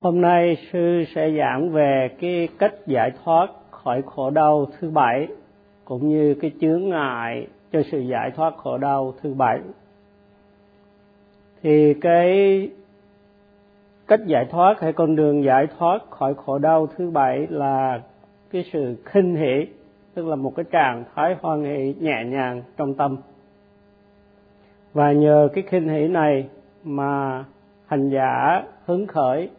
Hôm nay sư sẽ giảng về cái cách giải thoát khỏi khổ đau thứ bảy cũng như cái chướng ngại cho sự giải thoát khổ đau thứ bảy. Thì cái cách giải thoát hay con đường giải thoát khỏi khổ đau thứ bảy là cái sự khinh hỷ, tức là một cái trạng thái hoan hỷ nhẹ nhàng trong tâm. Và nhờ cái khinh hỷ này mà hành giả hứng khởi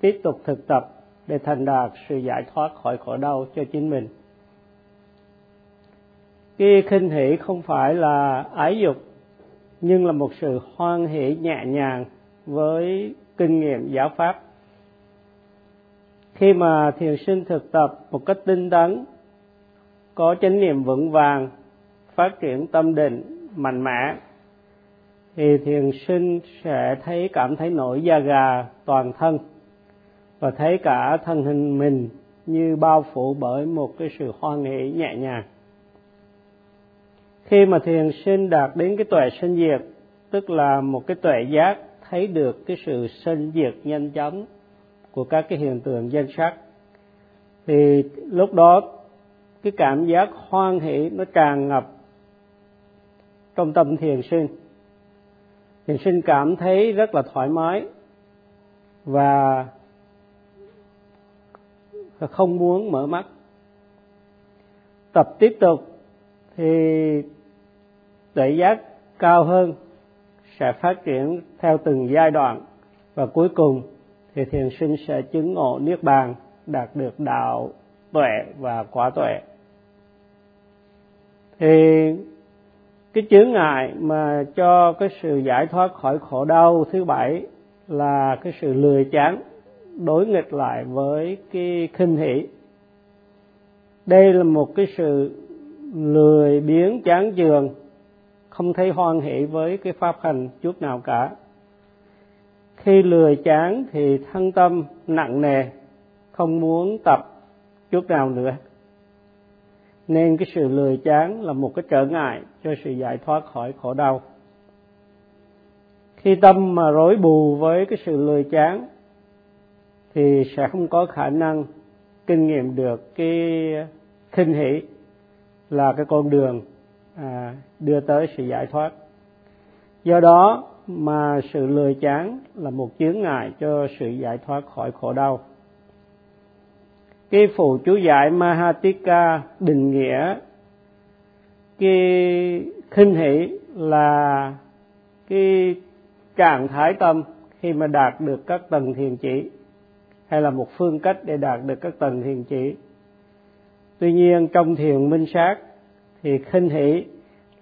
tiếp tục thực tập để thành đạt sự giải thoát khỏi khổ đau cho chính mình. Cái khinh hỷ không phải là ái dục, nhưng là một sự hoan hỷ nhẹ nhàng với kinh nghiệm giáo pháp. Khi mà thiền sinh thực tập một cách tinh tấn, có chánh niệm vững vàng, phát triển tâm định mạnh mẽ, thì thiền sinh sẽ thấy cảm thấy nổi da gà toàn thân và thấy cả thân hình mình như bao phủ bởi một cái sự hoan hỷ nhẹ nhàng. Khi mà thiền sinh đạt đến cái tuệ sinh diệt, tức là một cái tuệ giác thấy được cái sự sinh diệt nhanh chóng của các cái hiện tượng danh sắc, thì lúc đó cái cảm giác hoan hỷ nó tràn ngập trong tâm thiền sinh. Thiền sinh cảm thấy rất là thoải mái và không muốn mở mắt. Tập tiếp tục thì tuệ giác cao hơn, sẽ phát triển theo từng giai đoạn và cuối cùng thì thiền sinh sẽ chứng ngộ niết bàn đạt được đạo tuệ và quả tuệ. Thì cái chướng ngại mà cho cái sự giải thoát khỏi khổ đau thứ bảy là cái sự lười chán đối nghịch lại với cái khinh hỷ. Đây là một cái sự lười biếng chán chường, không thấy hoan hỷ với cái pháp hành chút nào cả. Khi lười chán thì thân tâm nặng nề, không muốn tập chút nào nữa. Nên cái sự lười chán là một cái trở ngại cho sự giải thoát khỏi khổ đau. Khi tâm mà rối bù với cái sự lười chán thì sẽ không có khả năng kinh nghiệm được cái khinh hỷ là cái con đường à, đưa tới sự giải thoát. Do đó mà sự lười chán là một chướng ngại cho sự giải thoát khỏi khổ đau. Cái phụ chú giải Mahatika định nghĩa cái khinh hỷ là cái trạng thái tâm khi mà đạt được các tầng thiền chỉ hay là một phương cách để đạt được các tầng thiền chỉ? Tuy nhiên, trong thiền minh sát thì khinh hỷ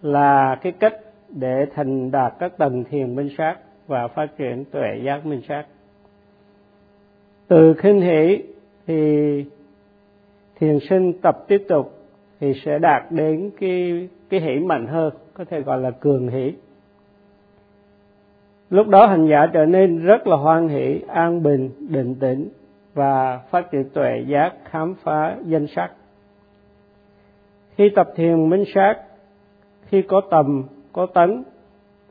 là cái cách để thành đạt các tầng thiền minh sát và phát triển tuệ giác minh sát. Từ khinh hỷ thì thiền sinh tập tiếp tục thì sẽ đạt đến cái cái hỷ mạnh hơn, có thể gọi là cường hỷ lúc đó hành giả trở nên rất là hoan hỷ, an bình định tĩnh và phát triển tuệ giác, khám phá danh sắc. Khi tập thiền minh sát, khi có tầm, có tấn,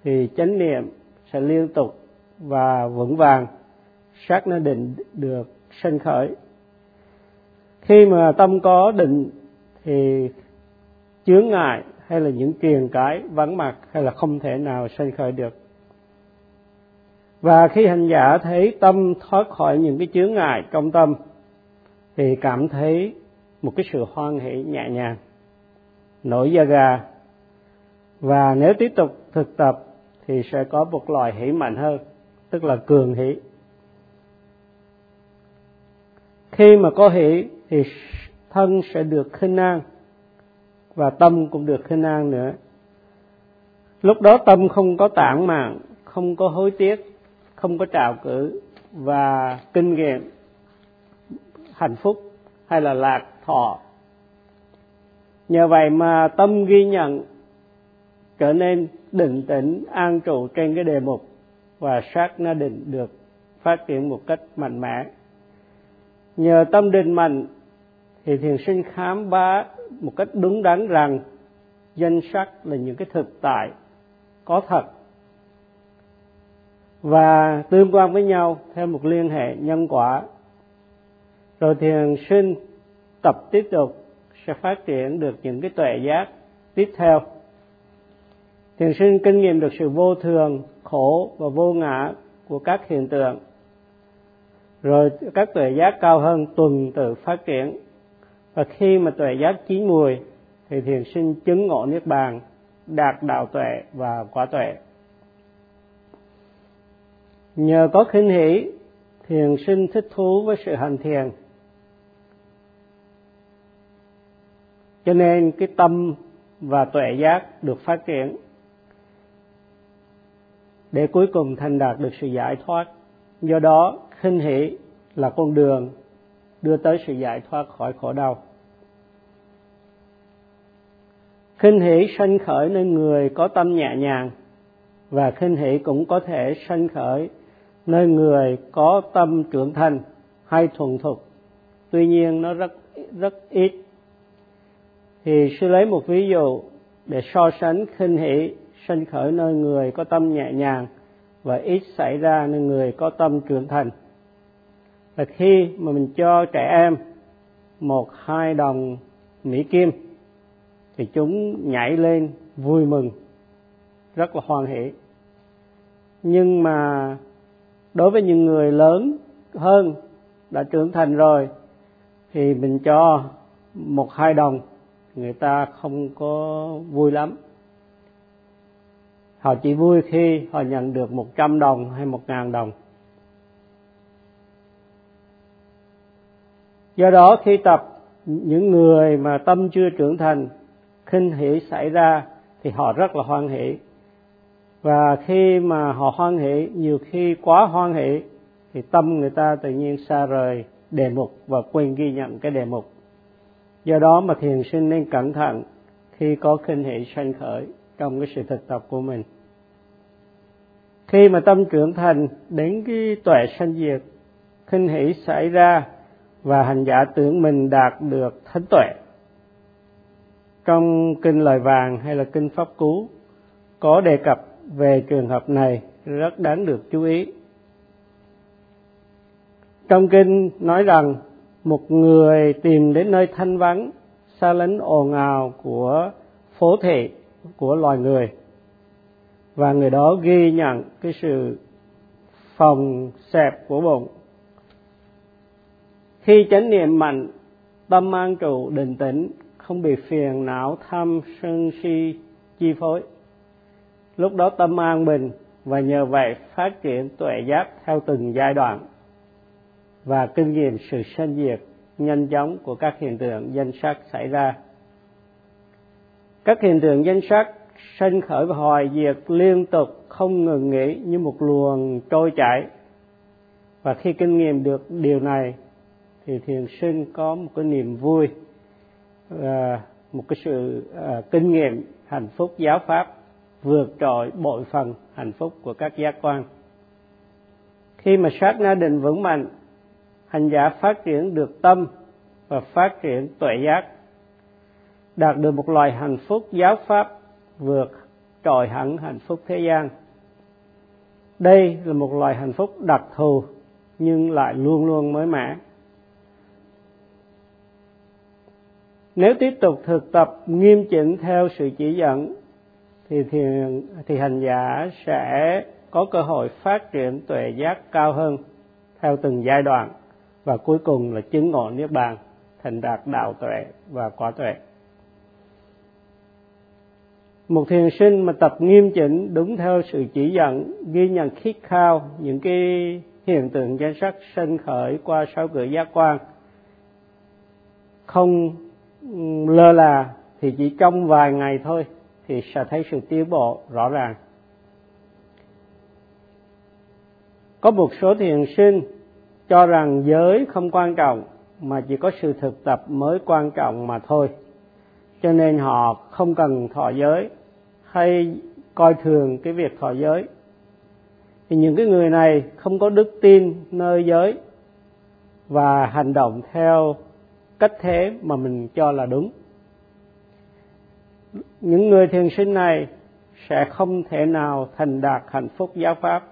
thì chánh niệm sẽ liên tục và vững vàng. Sát nó định được sanh khởi. Khi mà tâm có định thì chướng ngại hay là những truyền cái vắng mặt hay là không thể nào sanh khởi được và khi hành giả thấy tâm thoát khỏi những cái chướng ngại trong tâm, thì cảm thấy một cái sự hoan hỷ nhẹ nhàng, nổi da gà. Và nếu tiếp tục thực tập thì sẽ có một loại hỷ mạnh hơn, tức là cường hỷ. Khi mà có hỷ thì thân sẽ được khinh an và tâm cũng được khinh an nữa. Lúc đó tâm không có tản mạng không có hối tiếc không có trào cử và kinh nghiệm, hạnh phúc hay là lạc thọ. Nhờ vậy mà tâm ghi nhận trở nên định tĩnh, an trụ trên cái đề mục và sát na định được phát triển một cách mạnh mẽ. Nhờ tâm định mạnh thì thiền sinh khám phá một cách đúng đắn rằng danh sắc là những cái thực tại có thật và tương quan với nhau theo một liên hệ nhân quả. Rồi thiền sinh tập tiếp tục sẽ phát triển được những cái tuệ giác tiếp theo. Thiền sinh kinh nghiệm được sự vô thường, khổ và vô ngã của các hiện tượng. Rồi các tuệ giác cao hơn tuần tự phát triển. Và khi mà tuệ giác chín mùi, thì thiền sinh chứng ngộ niết bàn, đạt đạo tuệ và quả tuệ nhờ có khinh hỷ, thiền sinh thích thú với sự hành thiền. Cho nên cái tâm và tuệ giác được phát triển để cuối cùng thành đạt được sự giải thoát. Do đó, khinh hỷ là con đường đưa tới sự giải thoát khỏi khổ đau. Khinh hỷ sanh khởi nơi người có tâm nhẹ nhàng và khinh hỷ cũng có thể sanh khởi nơi người có tâm trưởng thành hay thuần thục. Tuy nhiên, nó rất rất ít. Thì sư lấy một ví dụ để so sánh khinh hỷ sanh khởi nơi người có tâm nhẹ nhàng và ít xảy ra nơi người có tâm trưởng thành. Là khi mà mình cho trẻ em một hai đồng mỹ kim, thì chúng nhảy lên vui mừng, rất là hoan hỷ. Nhưng mà đối với những người lớn hơn đã trưởng thành rồi, thì mình cho một hai đồng, người ta không có vui lắm. Họ chỉ vui khi họ nhận được một trăm đồng hay một ngàn đồng. Do đó khi tập, những người mà tâm chưa trưởng thành, khinh hỷ xảy ra thì họ rất là hoan hỷ và khi mà họ hoan hỷ, nhiều khi quá hoan hỷ, thì tâm người ta tự nhiên xa rời đề mục và quên ghi nhận cái đề mục. Do đó mà thiền sinh nên cẩn thận khi có khinh hỷ sanh khởi trong cái sự thực tập của mình. Khi mà tâm trưởng thành đến cái tuệ sanh diệt khinh hỷ xảy ra và hành giả tưởng mình đạt được thánh tuệ. Trong kinh lời vàng hay là kinh pháp cú, có đề cập về trường hợp này rất đáng được chú ý. Trong kinh nói rằng, một người tìm đến nơi thanh vắng, xa lánh ồn ào của phố thị, của loài người. Và người đó ghi nhận cái sự phòng xẹp của bụng. Khi chánh niệm mạnh, tâm an trụ, định tĩnh, không bị phiền não tham sân si chi phối lúc đó tâm an bình và nhờ vậy phát triển tuệ giác theo từng giai đoạn. Và kinh nghiệm sự sanh diệt nhanh chóng của các hiện tượng danh sắc xảy ra. Các hiện tượng danh sắc sanh khởi và hoài diệt liên tục không ngừng nghỉ như một luồng trôi chảy. Và khi kinh nghiệm được điều này, thì thiền sinh có một cái niềm vui à, một cái sự à, kinh nghiệm hạnh phúc giáo pháp vượt trội bội phần hạnh phúc của các giác quan. Khi mà sát na định vững mạnh, hành giả phát triển được tâm và phát triển tuệ giác, đạt được một loài hạnh phúc giáo pháp vượt trội hẳn hạnh phúc thế gian. Đây là một loài hạnh phúc đặc thù nhưng lại luôn luôn mới mẻ. Nếu tiếp tục thực tập nghiêm chỉnh theo sự chỉ dẫn thì thiền, thì hành giả sẽ có cơ hội phát triển tuệ giác cao hơn theo từng giai đoạn và cuối cùng là chứng ngộ niết bàn, thành đạt đạo tuệ và quả tuệ. Một thiền sinh mà tập nghiêm chỉnh đúng theo sự chỉ dẫn, ghi nhận khít khao những cái hiện tượng danh sắc sinh khởi qua sáu cửa giác quan, không lơ là thì chỉ trong vài ngày thôi thì sẽ thấy sự tiến bộ rõ ràng. Có một số thiền sinh cho rằng giới không quan trọng, mà chỉ có sự thực tập mới quan trọng mà thôi. Cho nên họ không cần thọ giới, hay coi thường cái việc thọ giới. Thì những cái người này không có đức tin nơi giới và hành động theo cách thế mà mình cho là đúng những người thiền sinh này sẽ không thể nào thành đạt hạnh phúc giáo pháp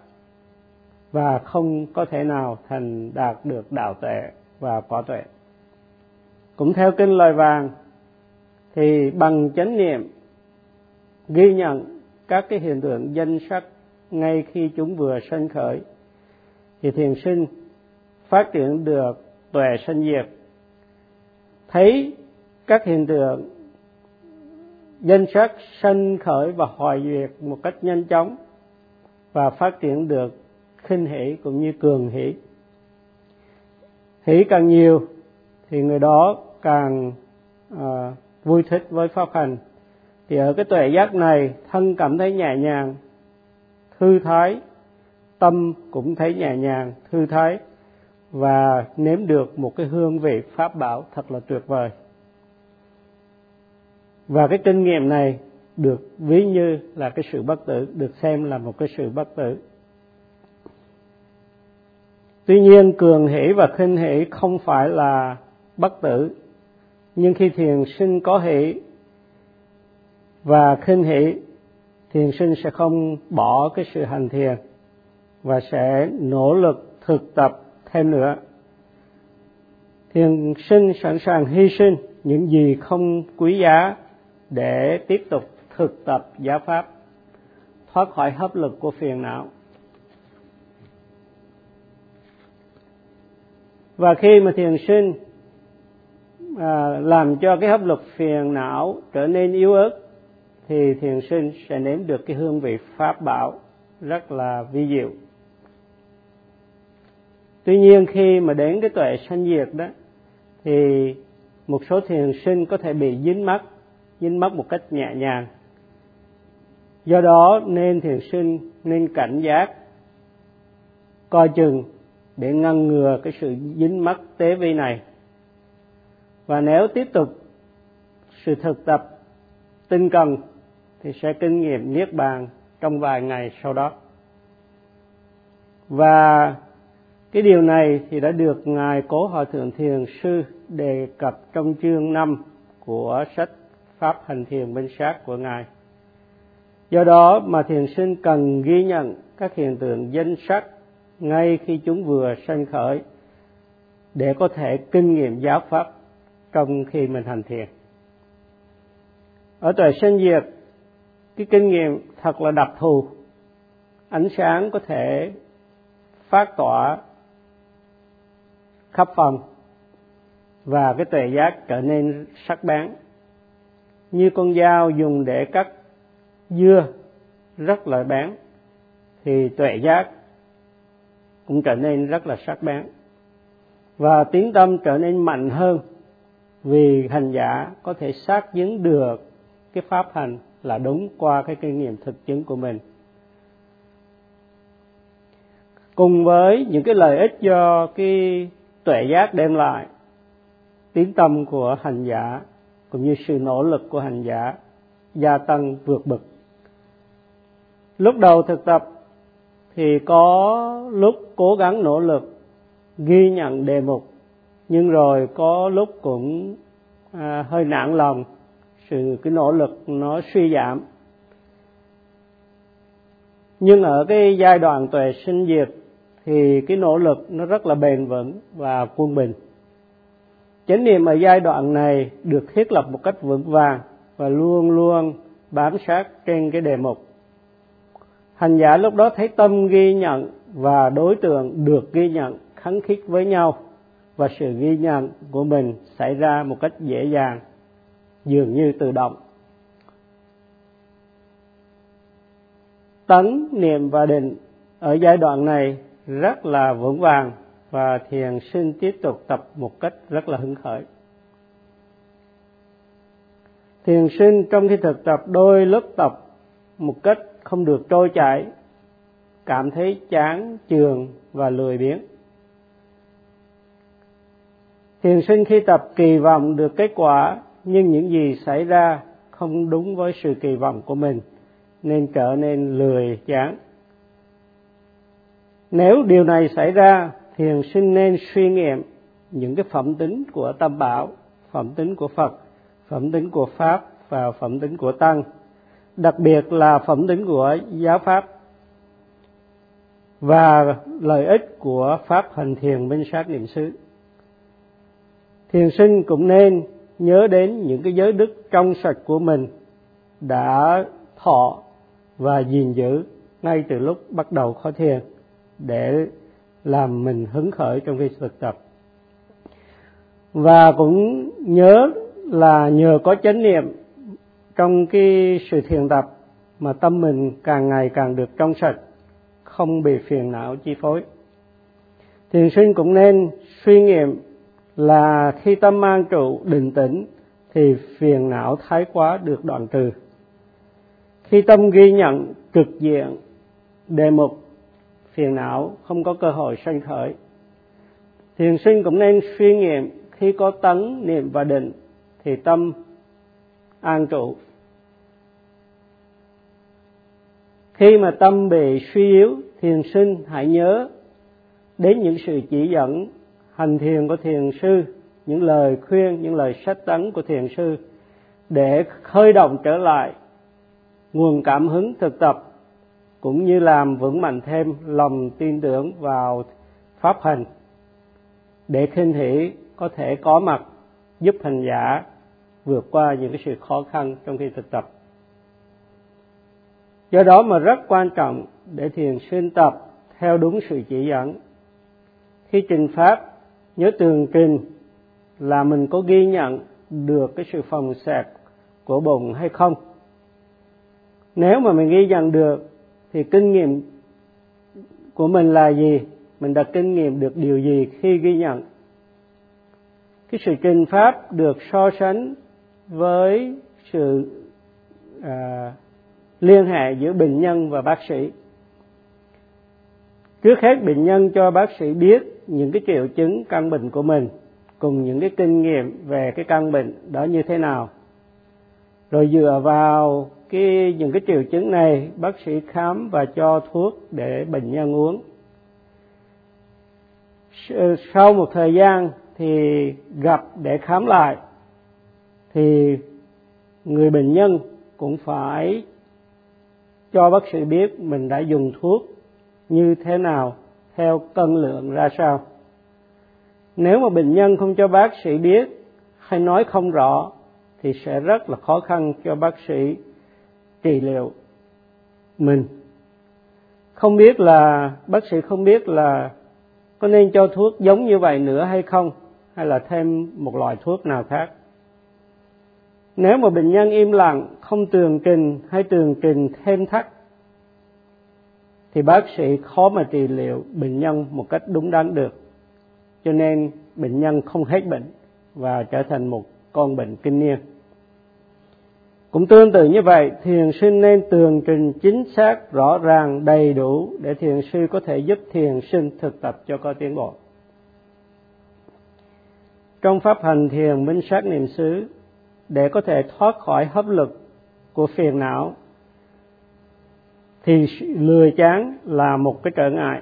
và không có thể nào thành đạt được đạo tuệ và quả tuệ. Cũng theo kinh lời vàng, thì bằng chánh niệm ghi nhận các cái hiện tượng danh sắc ngay khi chúng vừa sanh khởi, thì thiền sinh phát triển được tuệ sanh diệt. Thấy các hiện tượng danh sắc sanh khởi và hoài duyệt một cách nhanh chóng và phát triển được khinh hỷ cũng như cường hỷ. Hỷ càng nhiều thì người đó càng à, vui thích với pháp hành. Thì ở cái tuệ giác này thân cảm thấy nhẹ nhàng thư thái tâm cũng thấy nhẹ nhàng thư thái và nếm được một cái hương vị pháp bảo thật là tuyệt vời và cái kinh nghiệm này được ví như là cái sự bất tử, được xem là một cái sự bất tử. Tuy nhiên, cường hỷ và khinh hỷ không phải là bất tử. Nhưng khi thiền sinh có hỷ và khinh hỷ, thiền sinh sẽ không bỏ cái sự hành thiền và sẽ nỗ lực thực tập thêm nữa. Thiền sinh sẵn sàng hy sinh những gì không quý giá để tiếp tục thực tập giáo pháp. Thoát khỏi hấp lực của phiền não. Và khi mà thiền sinh à, làm cho cái hấp lực phiền não trở nên yếu ớt thì thiền sinh sẽ nếm được cái hương vị pháp bảo rất là vi diệu. Tuy nhiên khi mà đến cái tuệ sanh diệt đó thì một số thiền sinh có thể bị dính mắc dính mắc một cách nhẹ nhàng. Do đó nên thiền sinh nên cảnh giác, coi chừng để ngăn ngừa cái sự dính mắc tế vi này. Và nếu tiếp tục sự thực tập tinh cần thì sẽ kinh nghiệm niết bàn trong vài ngày sau đó. Và cái điều này thì đã được ngài cố hòa thượng thiền sư đề cập trong chương 5 của sách pháp hành thiền bên sát của ngài. Do đó mà thiền sinh cần ghi nhận các hiện tượng danh sắc ngay khi chúng vừa sanh khởi để có thể kinh nghiệm giáo pháp trong khi mình hành thiền. Ở tuệ sanh diệt, cái kinh nghiệm thật là đặc thù. Ánh sáng có thể phát tỏa khắp phòng và cái tuệ giác trở nên sắc bén như con dao dùng để cắt dưa rất là bén thì tuệ giác cũng trở nên rất là sắc bén. Và tiếng tâm trở nên mạnh hơn vì hành giả có thể xác chứng được cái pháp hành là đúng qua cái kinh nghiệm thực chứng của mình. Cùng với những cái lợi ích do cái tuệ giác đem lại, tiếng tâm của hành giả cũng như sự nỗ lực của hành giả gia tăng vượt bậc. Lúc đầu thực tập thì có lúc cố gắng nỗ lực ghi nhận đề mục nhưng rồi có lúc cũng à, hơi nản lòng sự cái nỗ lực nó suy giảm. Nhưng ở cái giai đoạn tuệ sinh diệt thì cái nỗ lực nó rất là bền vững và quân bình chánh niệm ở giai đoạn này được thiết lập một cách vững vàng và luôn luôn bám sát trên cái đề mục. Hành giả lúc đó thấy tâm ghi nhận và đối tượng được ghi nhận khắng khít với nhau và sự ghi nhận của mình xảy ra một cách dễ dàng, dường như tự động. Tấn niệm và định ở giai đoạn này rất là vững vàng và thiền sinh tiếp tục tập một cách rất là hứng khởi. Thiền sinh trong khi thực tập đôi lớp tập một cách không được trôi chảy, cảm thấy chán, chường và lười biếng. Thiền sinh khi tập kỳ vọng được kết quả, nhưng những gì xảy ra không đúng với sự kỳ vọng của mình, nên trở nên lười chán. Nếu điều này xảy ra thiền sinh nên suy nghiệm những cái phẩm tính của tam bảo, phẩm tính của phật, phẩm tính của pháp và phẩm tính của tăng. Đặc biệt là phẩm tính của giáo pháp và lợi ích của pháp hành thiền minh sát niệm xứ. Thiền sinh cũng nên nhớ đến những cái giới đức trong sạch của mình đã thọ và gìn giữ ngay từ lúc bắt đầu khó thiền để làm mình hứng khởi trong khi thực tập. Và cũng nhớ là nhờ có chánh niệm trong cái sự thiền tập mà tâm mình càng ngày càng được trong sạch, không bị phiền não chi phối. Thiền sinh cũng nên suy nghiệm là khi tâm mang trụ, định tĩnh thì phiền não thái quá được đoạn trừ. Khi tâm ghi nhận trực diện đề mục phiền não, không có cơ hội sanh khởi. Thiền sinh cũng nên suy nghiệm, khi có tấn, niệm và định, thì tâm an trụ. Khi mà tâm bị suy yếu, thiền sinh hãy nhớ đến những sự chỉ dẫn, hành thiền của thiền sư, những lời khuyên, những lời sách tấn của thiền sư để khơi động trở lại nguồn cảm hứng thực tập cũng như làm vững mạnh thêm lòng tin tưởng vào pháp hành để khinh hỷ có thể có mặt giúp hành giả vượt qua những cái sự khó khăn trong khi thực tập. Do đó mà rất quan trọng để thiền sinh tập theo đúng sự chỉ dẫn. Khi trình pháp, nhớ tường trình là mình có ghi nhận được cái sự phòng xẹp của bụng hay không. Nếu mà mình ghi nhận được thì kinh nghiệm của mình là gì? Mình đã kinh nghiệm được điều gì khi ghi nhận? Cái sự trình pháp được so sánh với sự à, liên hệ giữa bệnh nhân và bác sĩ. Trước hết bệnh nhân cho bác sĩ biết những cái triệu chứng căn bệnh của mình cùng những cái kinh nghiệm về cái căn bệnh đó như thế nào. Rồi dựa vào cái những cái triệu chứng này, bác sĩ khám và cho thuốc để bệnh nhân uống. Sau một thời gian thì gặp để khám lại, thì người bệnh nhân cũng phải cho bác sĩ biết mình đã dùng thuốc như thế nào, theo cân lượng ra sao. Nếu mà bệnh nhân không cho bác sĩ biết hay nói không rõ thì sẽ rất là khó khăn cho bác sĩ trị liệu mình. Không biết là, bác sĩ không biết là có nên cho thuốc giống như vậy nữa hay không, hay là thêm một loại thuốc nào khác. Nếu mà bệnh nhân im lặng, không tường trình hay tường trình thêm thắt, thì bác sĩ khó mà trị liệu bệnh nhân một cách đúng đắn được. Cho nên bệnh nhân không hết bệnh và trở thành một con bệnh kinh niên cũng tương tự như vậy, thiền sinh nên tường trình chính xác, rõ ràng, đầy đủ để thiền sư có thể giúp thiền sinh thực tập cho có tiến bộ. Trong pháp hành thiền minh sát niệm xứ, để có thể thoát khỏi hấp lực của phiền não, thì lười chán là một cái trở ngại.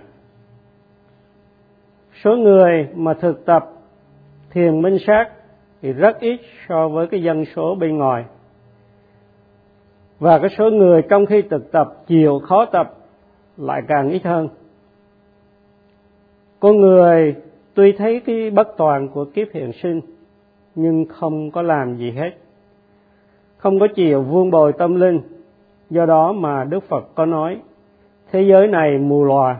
Số người mà thực tập thiền minh sát thì rất ít so với cái dân số bên ngoài và cái số người trong khi thực tập chịu khó tập, lại càng ít hơn. Con người tuy thấy cái bất toàn của kiếp hiện sinh, nhưng không có làm gì hết. Không có chịu vuông bồi tâm linh, do đó mà đức phật có nói, thế giới này mù lòa,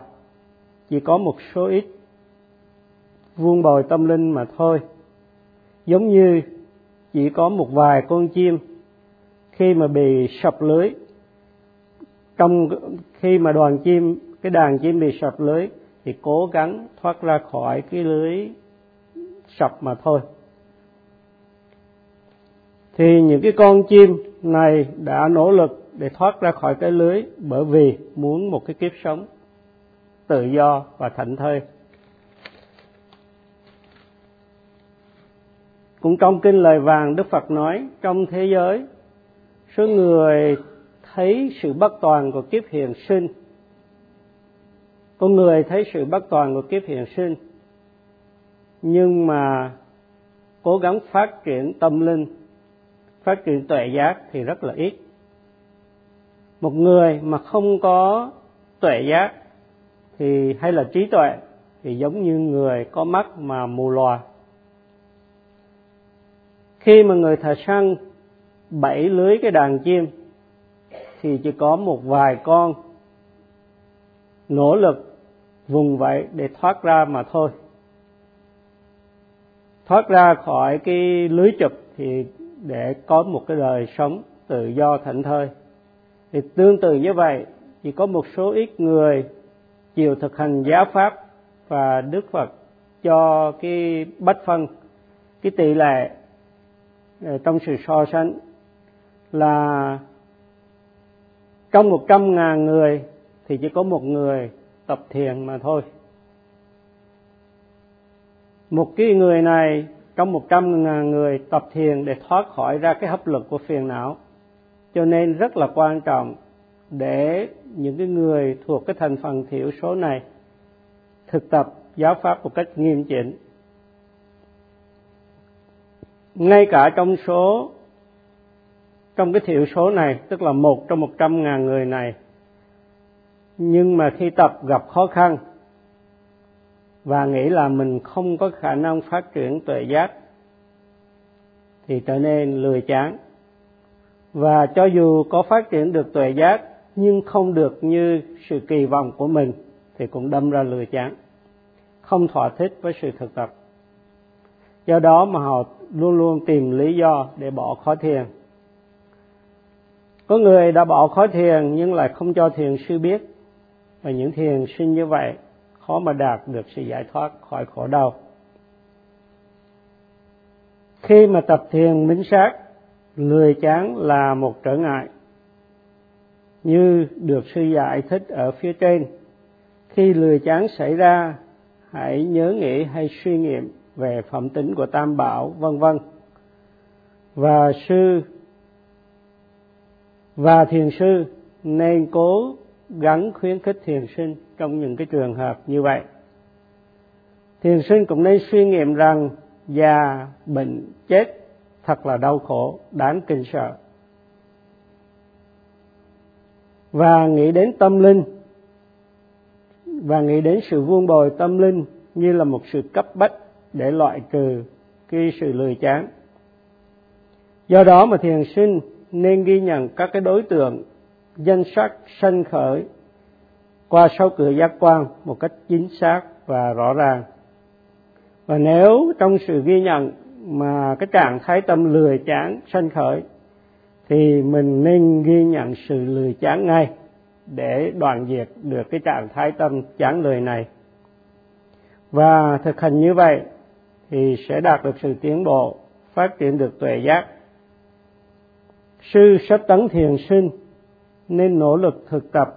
chỉ có một số ít vuông bồi tâm linh mà thôi. Giống như chỉ có một vài con chim khi mà bị sập lưới, trong khi mà đoàn chim, cái đàn chim bị sập lưới thì cố gắng thoát ra khỏi cái lưới sập mà thôi. Thì những cái con chim này đã nỗ lực để thoát ra khỏi cái lưới bởi vì muốn một cái kiếp sống tự do và thảnh thơi. Cũng trong kinh lời vàng, đức phật nói, trong thế giới số người thấy sự bất toàn của kiếp hiện sinh. Con người thấy sự bất toàn của kiếp hiện sinh, nhưng mà cố gắng phát triển tâm linh, phát triển tuệ giác thì rất là ít. Một người mà không có tuệ giác thì hay là trí tuệ thì giống như người có mắt mà mù lòa. Khi mà người thợ săn bảy lưới cái đàn chim, thì chỉ có một vài con nỗ lực vùng vẫy để thoát ra mà thôi. Thoát ra khỏi cái lưới chụp thì để có một cái đời sống tự do thảnh thơi. Thì tương tự như vậy, chỉ có một số ít người chịu thực hành giáo pháp và đức phật cho cái bách phân, cái tỷ lệ ờ, trong sự so sánh là trong một trăm ngàn người thì chỉ có một người tập thiền mà thôi. Một cái người này trong một trăm ngàn người tập thiền để thoát khỏi ra cái hấp lực của phiền não. Cho nên rất là quan trọng để những cái người thuộc cái thành phần thiểu số này thực tập giáo pháp một cách nghiêm chỉnh. Ngay cả trong số trong cái thiểu số này, tức là một trong một trăm ngàn người này. Nhưng mà khi tập gặp khó khăn và nghĩ là mình không có khả năng phát triển tuệ giác, thì trở nên lười chán. Và cho dù có phát triển được tuệ giác, nhưng không được như sự kỳ vọng của mình, thì cũng đâm ra lười chán, không thỏa thích với sự thực tập. Do đó mà họ luôn luôn tìm lý do để bỏ khó thiền có người đã bỏ khói thiền nhưng lại không cho thiền sư biết. Và những thiền sinh như vậy, khó mà đạt được sự giải thoát khỏi khổ đau. Khi mà tập thiền minh sát, lười chán là một trở ngại. Như được sư giải thích ở phía trên, khi lười chán xảy ra, hãy nhớ nghĩ hay suy nghiệm về phẩm tính của tam bảo, vân vân. Và sư và thiền sư nên cố gắng khuyến khích thiền sinh trong những cái trường hợp như vậy. Thiền sinh cũng nên suy nghiệm rằng già, bệnh, chết thật là đau khổ, đáng kinh sợ. Và nghĩ đến tâm linh, và nghĩ đến sự vuông bồi tâm linh như là một sự cấp bách để loại trừ cái sự lười chán. Do đó mà thiền sinh nên ghi nhận các cái đối tượng danh sách sanh khởi qua sáu cửa giác quan một cách chính xác và rõ ràng. Và nếu trong sự ghi nhận mà cái trạng thái tâm lười chán, sanh khởi, thì mình nên ghi nhận sự lười chán ngay để đoạn diệt được cái trạng thái tâm chán lười này. Và thực hành như vậy thì sẽ đạt được sự tiến bộ, phát triển được tuệ giác sư sách tấn thiền sinh, nên nỗ lực thực tập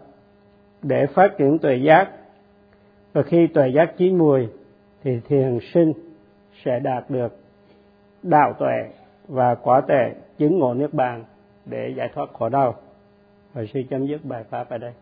để phát triển tuệ giác. Và khi tuệ giác chín mùi, thì thiền sinh sẽ đạt được đạo tuệ và quả tuệ chứng ngộ niết bàn để giải thoát khổ đau. Và sư chấm dứt bài pháp ở đây.